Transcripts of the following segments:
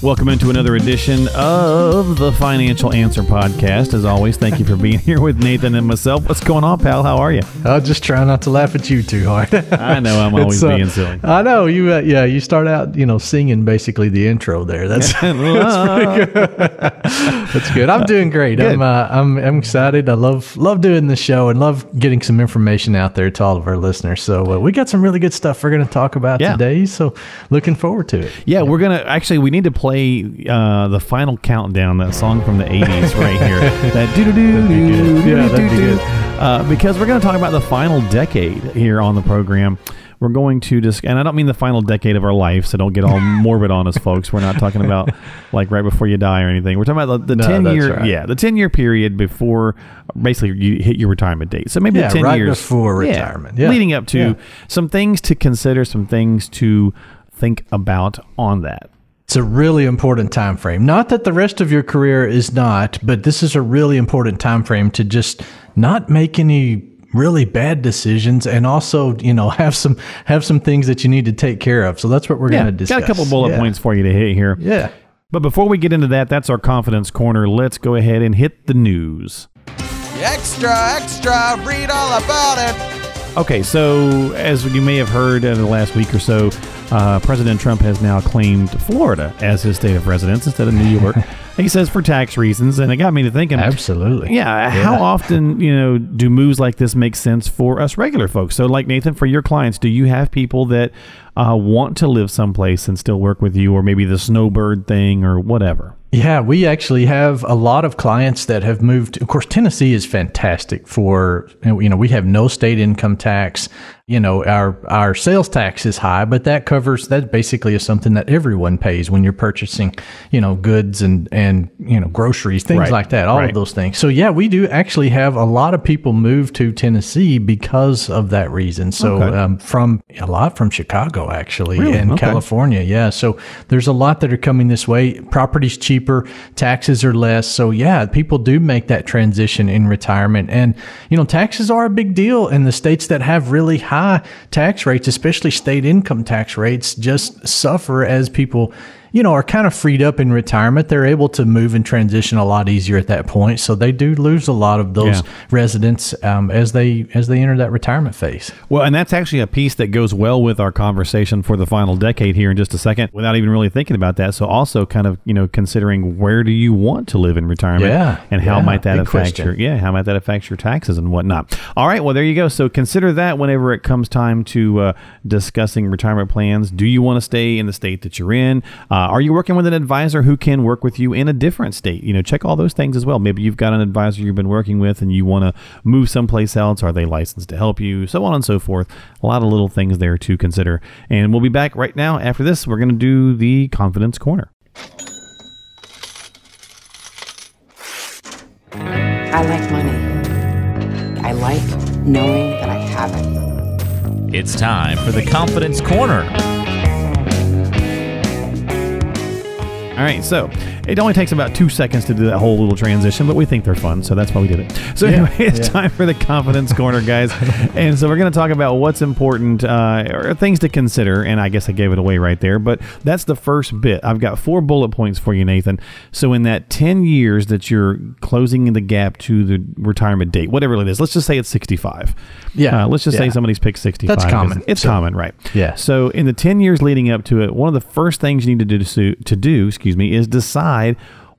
Welcome into another edition of the Financial Answer Podcast. As always, thank you for being here with Nathan and myself. What's going on, pal? How are you? I'll just try not to laugh at you too hard. I know I'm always uh, being silly. I know you. Uh, yeah, you start out, you know, singing basically the intro there. That's that's pretty good. that's good. I'm doing great. I'm, uh, I'm I'm excited. I love love doing this show and love getting some information out there to all of our listeners. So uh, we got some really good stuff we're going to talk about Yeah. today. So looking forward to it. Yeah, we're gonna actually we need to play uh, the final countdown, that song from the '80s, right here. That doo doo doo doo doo Yeah, that'd be doo good. uh, because we're gonna talk about the final decade here on the program. We're going to just, and I don't mean the final decade of our life, so don't get all morbid on us, folks. We're not talking about like right before you die or anything. We're talking about the, the No, ten year, right. yeah, the ten year period before basically you hit your retirement date. So maybe Yeah, ten right years before Yeah, retirement. Yeah. leading up to Yeah. some things to consider, some things to think about on that. It's a really important time frame. Not that the rest of your career is not, but this is a really important time frame to just not make any really bad decisions and also, you know, have some have some things that you need to take care of. So that's what we're Yeah, going to discuss. got a couple bullet Yeah. points for you to hit here. Yeah. But before we get into that, that's our confidence corner. Let's go ahead and hit the news. Extra, extra, read all about it. Okay, so as you may have heard in the last week or so, uh, President Trump has now claimed Florida as his state of residence instead of New York. he says for tax reasons, and it got me to thinking. Absolutely. Yeah, how often you know do moves like this make sense for us regular folks? So, like Nathan, for your clients, do you have people that uh, want to live someplace and still work with you, or maybe the snowbird thing, or whatever? Yeah, we actually have a lot of clients that have moved. Of course, Tennessee is fantastic for you know we have no state income tax. You know our our sales tax is high, but that covers that basically is something that everyone pays when you're purchasing you know goods and and you know groceries things Right, like that. All right. of those things. So yeah, we do actually have a lot of people move to Tennessee because of that reason. So Okay. um, from a lot from Chicago actually Really? and Okay. California. Yeah. So there's a lot that are coming this way. Property's cheaper, taxes are less. So yeah, people do make that transition in retirement. And, you know, taxes are a big deal in the states that have really high tax rates, especially state income tax rates, just suffer as people. You know, are kind of freed up in retirement. They're able to move and transition a lot easier at that point. So they do lose a lot of those Yeah. residents um, as they as they enter that retirement phase. Well, and that's actually a piece that goes well with our conversation for the final decade here in just a second, without even really thinking about that. So, also kind of you know considering where do you want to live in retirement, Yeah, and how yeah, might that affect question. your yeah, how might that affect your taxes and whatnot. All right, well there you go. So consider that whenever it comes time to uh, discussing retirement plans. Do you want to stay in the state that you're in? Uh, Uh, are you working with an advisor who can work with you in a different state? You know, check all those things as well. Maybe you've got an advisor you've been working with and you want to move someplace else. Are they licensed to help you? So on and so forth. A lot of little things there to consider. And we'll be back right now. After this, we're going to do the confidence corner. I like money. I like knowing that I have it. It's time for the Confidence Corner. All right, so it only takes about two seconds to do that whole little transition, but we think they're fun, so that's why we did it. So anyway, it's time for the confidence corner, guys, and so we're going to talk about what's important uh, or things to consider. And I guess I gave it away right there, but that's the first bit. I've got four bullet points for you, Nathan. So in that ten years that you're closing the gap to the retirement date, whatever it is, let's just say it's sixty-five. Yeah, uh, let's just say somebody's picked sixty-five. That's common. It's So- common, right? Yeah. So in the 10 years leading up to it, one of the first things you need to do to do, excuse me, is decide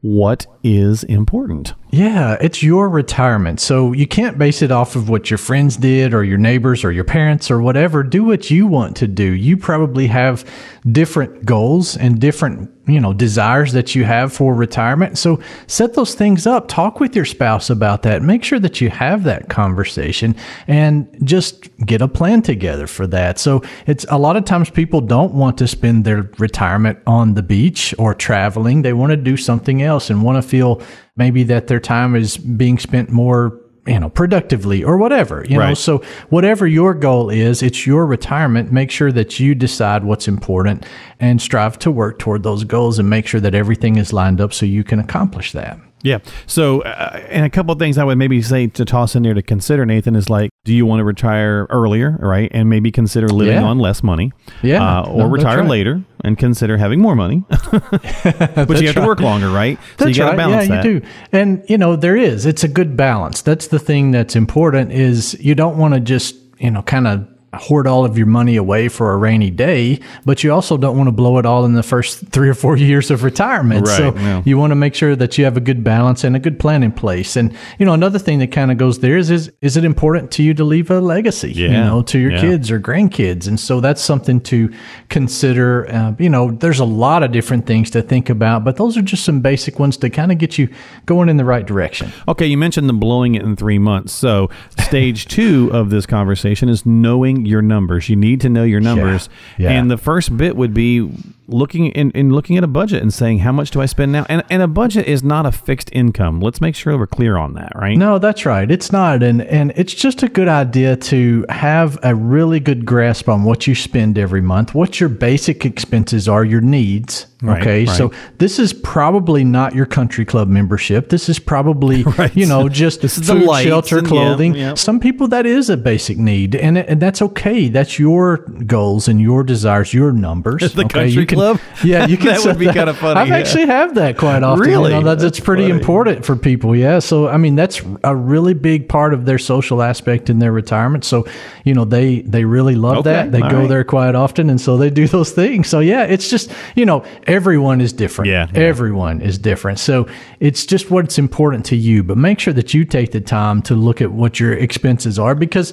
what is important. Yeah, it's your retirement. So you can't base it off of what your friends did or your neighbors or your parents or whatever. Do what you want to do. You probably have different goals and different you know desires that you have for retirement. So set those things up. Talk with your spouse about that. Make sure that you have that conversation and just get a plan together for that. So it's a lot of times people don't want to spend their retirement on the beach or traveling. They want to do something else and want to feel maybe that their time is being spent more you know, productively or whatever, you know. So whatever your goal is, it's your retirement. Make sure that you decide what's important and strive to work toward those goals and make sure that everything is lined up so you can accomplish that. Yeah. So, uh, and a couple of things I would maybe say to toss in there to consider, Nathan, is like, do you want to retire earlier, right? And maybe consider living Yeah. on less money. Yeah. Uh, or No, retire right. later and consider having more money. but you have to work longer, right? So That's you got to right. balance yeah, that. you do. And you know, there is. It's a good balance. That's the thing that's important is you don't want to just, you know, kind of hoard all of your money away for a rainy day, but you also don't want to blow it all in the first 3 or 4 years of retirement. Right, so yeah. you want to make sure that you have a good balance and a good plan in place. And you know, another thing that kind of goes there is is is it important to you to leave a legacy, you know, to your yeah. kids or grandkids? And so that's something to consider. Uh, you know, there's a lot of different things to think about, but those are just some basic ones to kind of get you going in the right direction. Okay, you mentioned the blowing it in three months. So, stage two of this conversation is knowing your numbers. You need to know your numbers. Yeah. And the first bit would be looking in, in looking at a budget and saying, how much do I spend now? And, and a budget is not a fixed income. Let's make sure we're clear on that, right? No, that's right. It's not, and and it's just a good idea to have a really good grasp on what you spend every month, what your basic expenses are, your needs. Right, okay, right. so this is probably not your country club membership. This is probably Right. you know just This is the food, lights shelter, and- yeah, clothing. yeah. Some people that is a basic need, and and that's okay. That's your goals and your desires, your numbers. The okay? country You can- Yeah, you can That would be kinda funny, I've yeah. actually have that quite often. you Really? know, that's, That's it's pretty funny. important for people. Yeah. So, I mean, that's a really big part of their social aspect in their retirement. So, you know, they, they really love Okay, that. They all go right. there quite often. And so they do those things. So, yeah, it's just, you know, everyone is different. Yeah, yeah. Everyone is different. So it's just what's important to you. But make sure that you take the time to look at what your expenses are because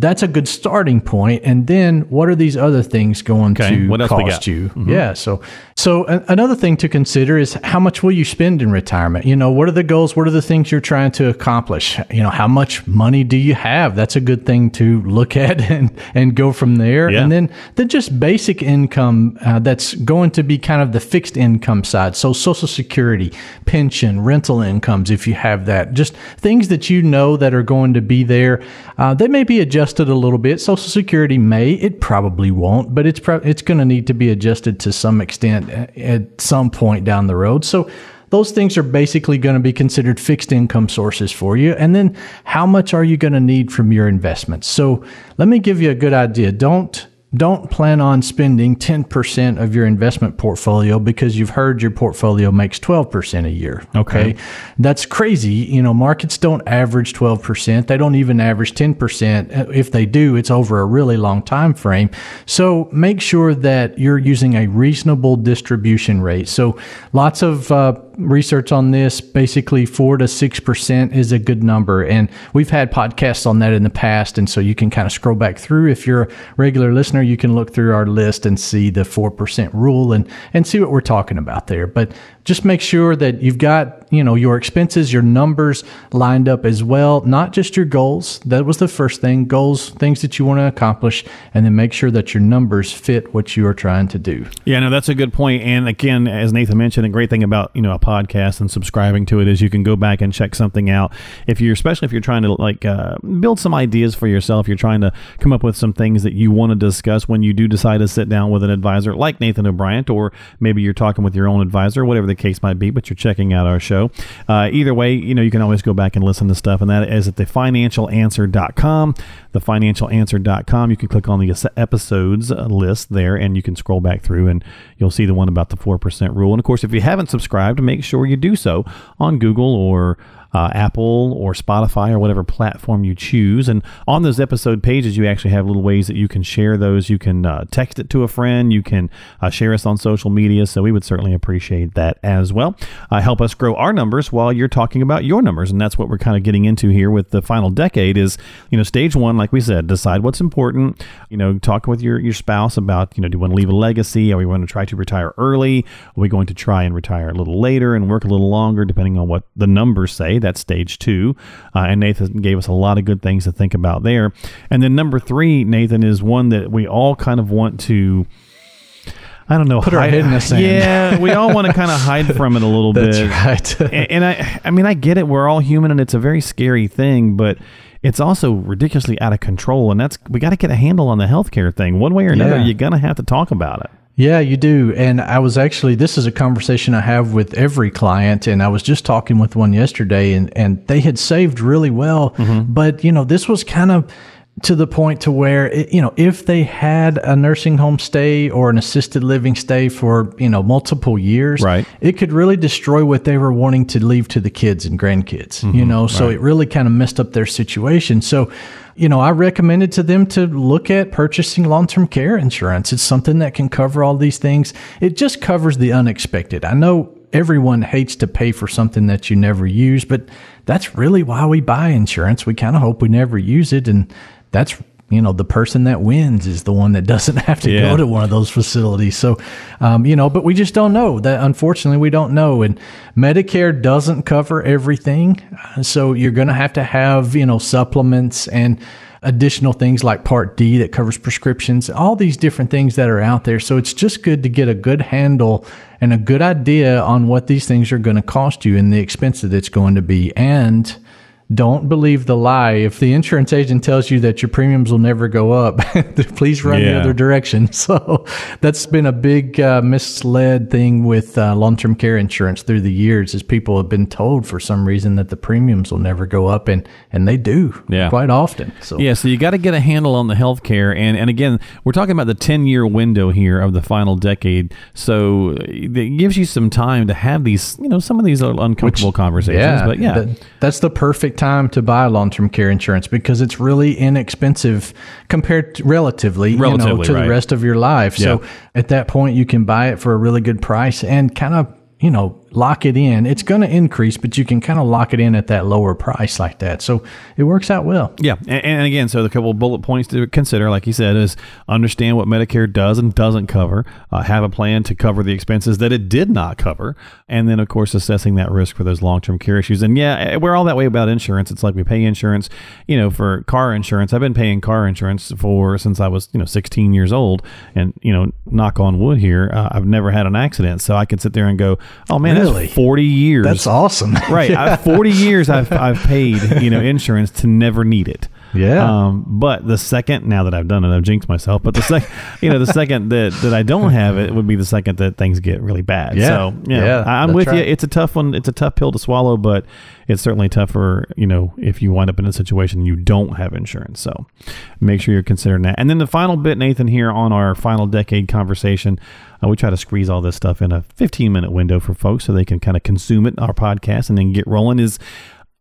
that's a good starting point. And then what are these other things going Okay, to what else cost got? Mm-hmm. you? Yeah. So, so a- another thing to consider is how much will you spend in retirement? You know, what are the goals? What are the things you're trying to accomplish? You know, how much money do you have? That's a good thing to look at and, and go from there. Yeah. And then, then just basic income uh, that's going to be kind of the fixed income side. So social security, pension, rental incomes, if you have that, just things that you know that are going to be there. Uh, they may be adjusted a little bit. Social security may, it probably won't, but it's, pro- it's going to need to be adjusted to some extent at, some point down the road. So those things are basically going to be considered fixed income sources for you. And then how much are you going to need from your investments? So let me give you a good idea. Don't don't plan on spending 10% of your investment portfolio because you've heard your portfolio makes 12% a year. Okay. That's crazy. You know, markets don't average 12%. They don't even average 10%. If they do, it's over a really long time frame. So make sure that you're using a reasonable distribution rate. So lots of uh, research on this. Basically, 4 to 6% is a good number. And we've had podcasts on that in the past. And so you can kind of scroll back through. If you're a regular listener, you can look through our list and see the 4% rule and, and see what we're talking about there. But just make sure that you've got, you know, your expenses, your numbers lined up as well, not just your goals. That was the first thing, goals, things that you want to accomplish, and then make sure that your numbers fit what you are trying to do. Yeah, no, that's a good point. And again, as Nathan mentioned, the great thing about you know a podcast and subscribing to it is you can go back and check something out. If you're, especially if you're trying to like uh, build some ideas for yourself, you're trying to come up with some things that you want to discuss when you do decide to sit down with an advisor like Nathan O'Brien, or maybe you're talking with your own advisor, whatever the case might be. But you're checking out our show. Uh, either way, you know you can always go back and listen to stuff, and that is at thefinancialanswer.com. Thefinancialanswer.com. You can click on the episodes uh, list there, and you can scroll back through, and you'll see the one about the four percent rule. And of course, if you haven't subscribed, make sure you do so on Google or uh, Apple or Spotify or whatever platform you choose. And on those episode pages, you actually have little ways that you can share those. You can uh, text it to a friend. You can uh, share us on social media. So we would certainly appreciate that as well. Uh, help us grow our numbers while you're talking about your numbers, and that's what we're kind of getting into here with the final decade. Is you know stage one, like we said, decide what's important. You know, talk with your your spouse about you know do you want to leave a legacy? Are we going to try to retire early? Are we going to try and retire a little later and work a little longer, depending on what the numbers say? That's stage two. Uh, and Nathan gave us a lot of good things to think about there. And then number three, Nathan, is one that we all kind of want to. I don't know. Put our hide- head in the sand. Yeah, we all want to kind of hide from it a little That's bit. right. and, and I, I mean, I get it. We're all human, and it's a very scary thing, but it's also ridiculously out of control. And that's we got to get a handle on the healthcare thing, one way or another. Yeah. You're gonna have to talk about it. Yeah, you do. And I was actually, this is a conversation I have with every client. And I was just talking with one yesterday and, and they had saved really well. Mm-hmm. But, you know, this was kind of to the point to where, it, you know, if they had a nursing home stay or an assisted living stay for, you know, multiple years, Right. it could really destroy what they were wanting to leave to the kids and grandkids, you mm-hmm. know, so it really kind of messed up their situation. So, you know, I recommended to them to look at purchasing long term care insurance. It's something that can cover all these things. It just covers the unexpected. I know everyone hates to pay for something that you never use, but that's really why we buy insurance. We kind of hope we never use it. And that's, you know, the person that wins is the one that doesn't have to Yeah. go to one of those facilities. So, um, you know, but we just don't know that. Unfortunately, we don't know. And Medicare doesn't cover everything. Uh, So you're going to have to have, you know, supplements and additional things like Part D that covers prescriptions, all these different things that are out there. So it's just good to get a good handle and a good idea on what these things are going to cost you and the expense that it's going to be. And don't believe the lie. If the insurance agent tells you that your premiums will never go up, please run the other direction. So that's been a big uh, misled thing with uh, long-term care insurance through the years is people have been told for some reason that the premiums will never go up and, and they do Yeah. quite often. So Yeah, so you got to get a handle on the healthcare, and and again, we're talking about the ten year window here of the final decade. So it gives you some time to have these, you know, some of these uncomfortable conversations. yeah, but yeah, that- that's the perfect time to buy long-term care insurance because it's really inexpensive compared to relatively, you know, to right. the rest of your life. So at that point, you can buy it for a really good price and kind of, you know, lock it in. It's going to increase, but you can kind of lock it in at that lower price like that. So it works out well. Yeah, and, and again, so the couple bullet points to consider, like you said, is understand what Medicare does and doesn't cover, uh, have a plan to cover the expenses that it did not cover, and then of course assessing that risk for those long term care issues. And yeah, eh, we're all that way about insurance. It's like we pay insurance, you know, for car insurance. I've been paying car insurance for since I was you know 16 years old, and you know, knock on wood here, uh, I've never had an accident, so I can sit there and go, oh man, Really? 40 years. That's awesome. Right. I, 40 years I've, I've paid, you know, insurance to never need it. Yeah. Um, but the second, now that I've done it, I've jinxed myself. But the second, you know, the second that, that I don't have it would be the second that things get really bad. Yeah. So, yeah, Yeah, I- I'm that's with you. It's a tough one. It's a tough pill to swallow, but it's certainly tougher, you know, if you wind up in a situation you don't have insurance. So make sure you're considering that. And then the final bit, Nathan, here on our final decade conversation, uh, we try to squeeze all this stuff in a 15 minute window for folks so they can kind of consume it, our podcast, and then get rolling is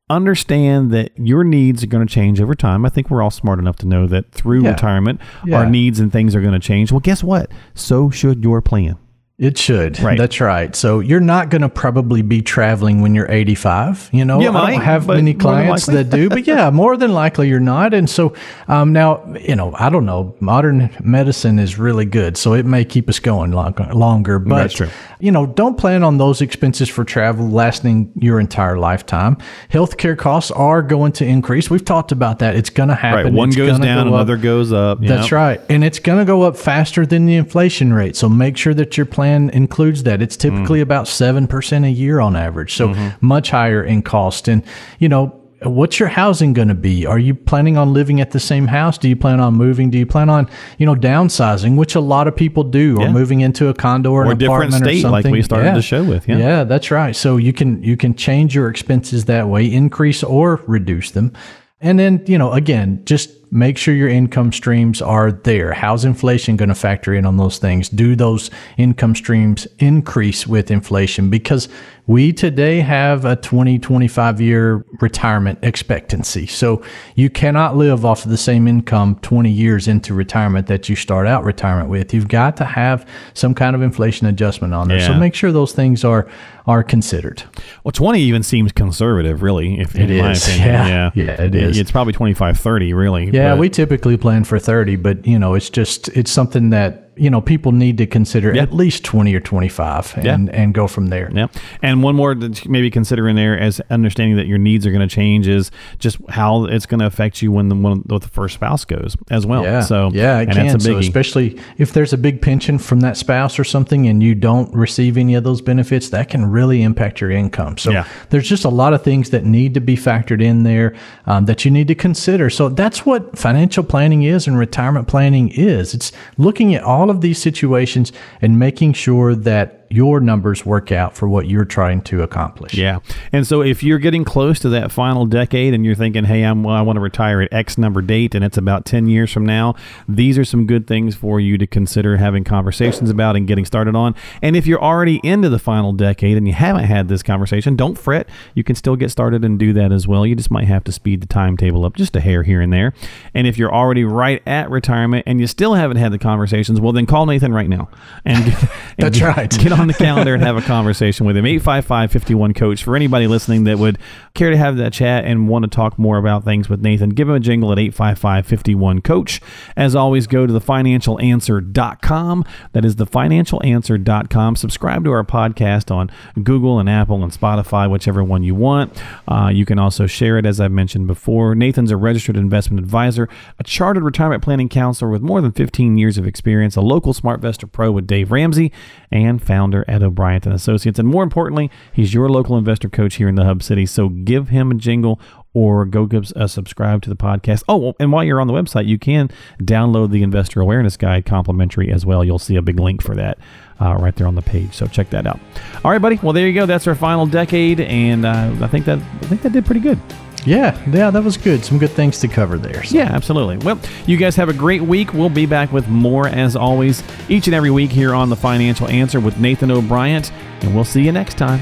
understand that your needs are going to change over time. I think we're all smart enough to know that through Yeah. retirement, Yeah. our needs and things are going to change. Well, guess what? So should your plan. It should. Right. That's right. So you're not going to probably be traveling when you're 85. You know, You I might, don't have many clients that do, but yeah, more than likely you're not. And so um, now, you know, I don't know. Modern medicine is really good, so it may keep us going long, longer. But That's true. you know, don't plan on those expenses for travel lasting your entire lifetime. Healthcare costs are going to increase. We've talked about that. It's going to happen. Right. One It's goes down, go another goes up. That's right. And it's going to go up faster than the inflation rate. So make sure that your plan includes that. It's typically mm-hmm. about 7% a year on average. So mm-hmm. much higher in cost. And, you know, what's your housing going to be? Are you planning on living at the same house? Do you plan on moving? Do you plan on, you know, downsizing, which a lot of people do, or Yeah. moving into a condo or, Or an different apartment or state, like something? we started the show with, yeah. Yeah, that's right. So you can you can change your expenses that way, increase or reduce them. And then, you know, again, just make sure your income streams are there. How's inflation going to factor in on those things? Do those income streams increase with inflation? Because we today have a 20, 25 year retirement expectancy. So you cannot live off of the same income 20 years into retirement that you start out retirement with. You've got to have some kind of inflation adjustment on there. So make sure those things are are considered. Well, 20 even seems conservative, really, if It in my is. opinion. Yeah. Yeah. Yeah, it is. It's probably 25, 30, really. Yeah, but- we typically plan for 30, but you know, it's just it's something that, you know, people need to consider Yeah. at least 20 or 25 and and go from there. Yeah. And one more to maybe consider in there as understanding that your needs are going to change is just how it's going to affect you when the one with the first spouse goes as well. Yeah. So yeah, it and can. that's a So especially if there's a big pension from that spouse or something, and you don't receive any of those benefits, that can really impact your income. So Yeah. there's just a lot of things that need to be factored in there um, that you need to consider. So that's what financial planning is and retirement planning is. It's looking at all of these situations and making sure that your numbers work out for what you're trying to accomplish. Yeah. And so if you're getting close to that final decade and you're thinking, hey, I'm, well, I want to retire at X number date and it's about 10 years from now, these are some good things for you to consider having conversations about and getting started on. And if you're already into the final decade and you haven't had this conversation, don't fret. You can still get started and do that as well. You just might have to speed the timetable up just a hair here and there. And if you're already right at retirement and you still haven't had the conversations, well, then call Nathan right now. And, and That's get- right. Get on the calendar and have a conversation with him. 855 51 Coach. For anybody listening that would care to have that chat and want to talk more about things with Nathan, give him a jingle at 855 51 Coach. As always, go to thefinancialanswer.com. That is thefinancialanswer.com. Subscribe to our podcast on Google and Apple and Spotify, whichever one you want. Uh, you can also share it, as I've mentioned before. Nathan's a registered investment advisor, a chartered retirement planning counselor with more than 15 years of experience, a local SmartVestor Pro with Dave Ramsey, and founder at O'Brien and Associates. And more importantly, he's your local investor coach here in the Hub City. So give him a jingle or go give a subscribe to the podcast. Oh, and while you're on the website, you can download the Investor Awareness Guide complimentary as well. You'll see a big link for that uh, right there on the page. So check that out. All right, buddy. Well, there you go. That's our final decade, and uh, I think that I think that did pretty good. Yeah, yeah, that was good. Some good things to cover there. So. Yeah, absolutely. Well, you guys have a great week. We'll be back with more as always each and every week here on the Financial Answer with Nathan O'Brien, and we'll see you next time.